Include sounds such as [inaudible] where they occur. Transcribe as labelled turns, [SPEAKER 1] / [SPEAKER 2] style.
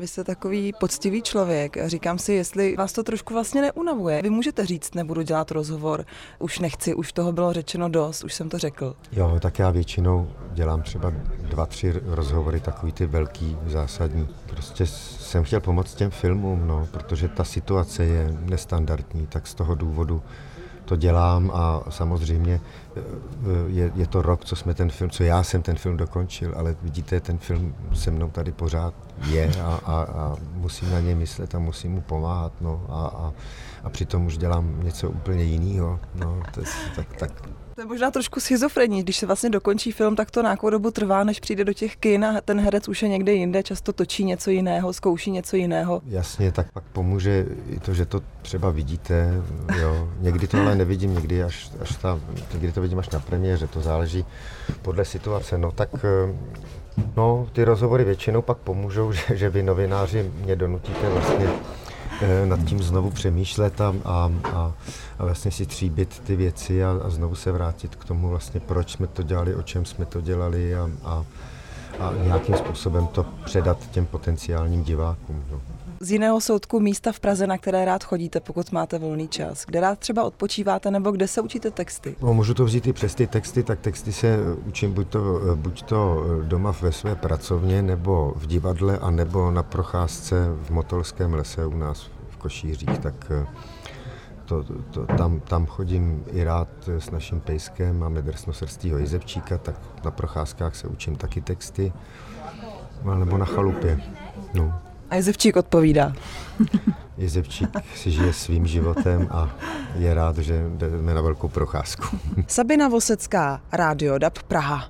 [SPEAKER 1] vy jste takový poctivý člověk. Říkám si, jestli vás to trošku vlastně neunavuje. Vy můžete říct, nebudu dělat rozhovor, už nechci, už toho bylo řečeno dost, už jsem to řekl.
[SPEAKER 2] Jo, tak já většinou dělám třeba dva, tři rozhovory, takový ty velký, zásadní. Prostě jsem chtěl pomoct těm filmům, no, protože ta situace je nestandardní, tak z toho důvodu to dělám a samozřejmě eh, je, je to rok, co jsme ten film, co já jsem ten film dokončil, ale vidíte, ten film se mnou tady pořád je a, a, a musím na něj myslet a musím mu pomáhat, no a, a, a přitom už dělám něco úplně jiného, no, to je, tak, tak
[SPEAKER 1] to je možná trošku schizofrení, když se vlastně dokončí film, tak to nějakou dobu trvá, než přijde do těch kin a ten herec už je někde jinde, často točí něco jiného, zkouší něco jiného.
[SPEAKER 2] Jasně, tak pak pomůže i to, že to třeba vidíte, jo. Někdy to ale nevidím, někdy až, až ta, někdy to vidím až na premiéře, to záleží podle situace. No tak eh, no, ty rozhovory většinou pak pomůžou, [laughs] že, že vy novináři mě donutíte vlastně Eh, nad tím znovu přemýšlet a, a, a vlastně si tříbit ty věci a, a znovu se vrátit k tomu vlastně, proč jsme to dělali, o čem jsme to dělali a, a, a nějakým způsobem to předat těm potenciálním divákům. No.
[SPEAKER 1] Z jiného soudku místa v Praze, na které rád chodíte, pokud máte volný čas? Kde rád třeba odpočíváte nebo kde se učíte texty?
[SPEAKER 2] No, můžu to vzít i přes ty texty, tak texty se učím buď to, buď to doma ve své pracovně, nebo v divadle, a nebo na procházce v Motolském lese u nás v Košířích, tak to, to, tam, tam chodím i rád s naším pejskem, máme drsnosrstýho Jizevčíka, tak na procházkách se učím taky texty, no, nebo na chalupě. No.
[SPEAKER 1] A Jezevčík odpovídá. [laughs]
[SPEAKER 2] Jezevčík si žije svým životem a je rád, že jdeme na velkou procházku.
[SPEAKER 1] Sabina Vosecká, Rádio DAB Praha.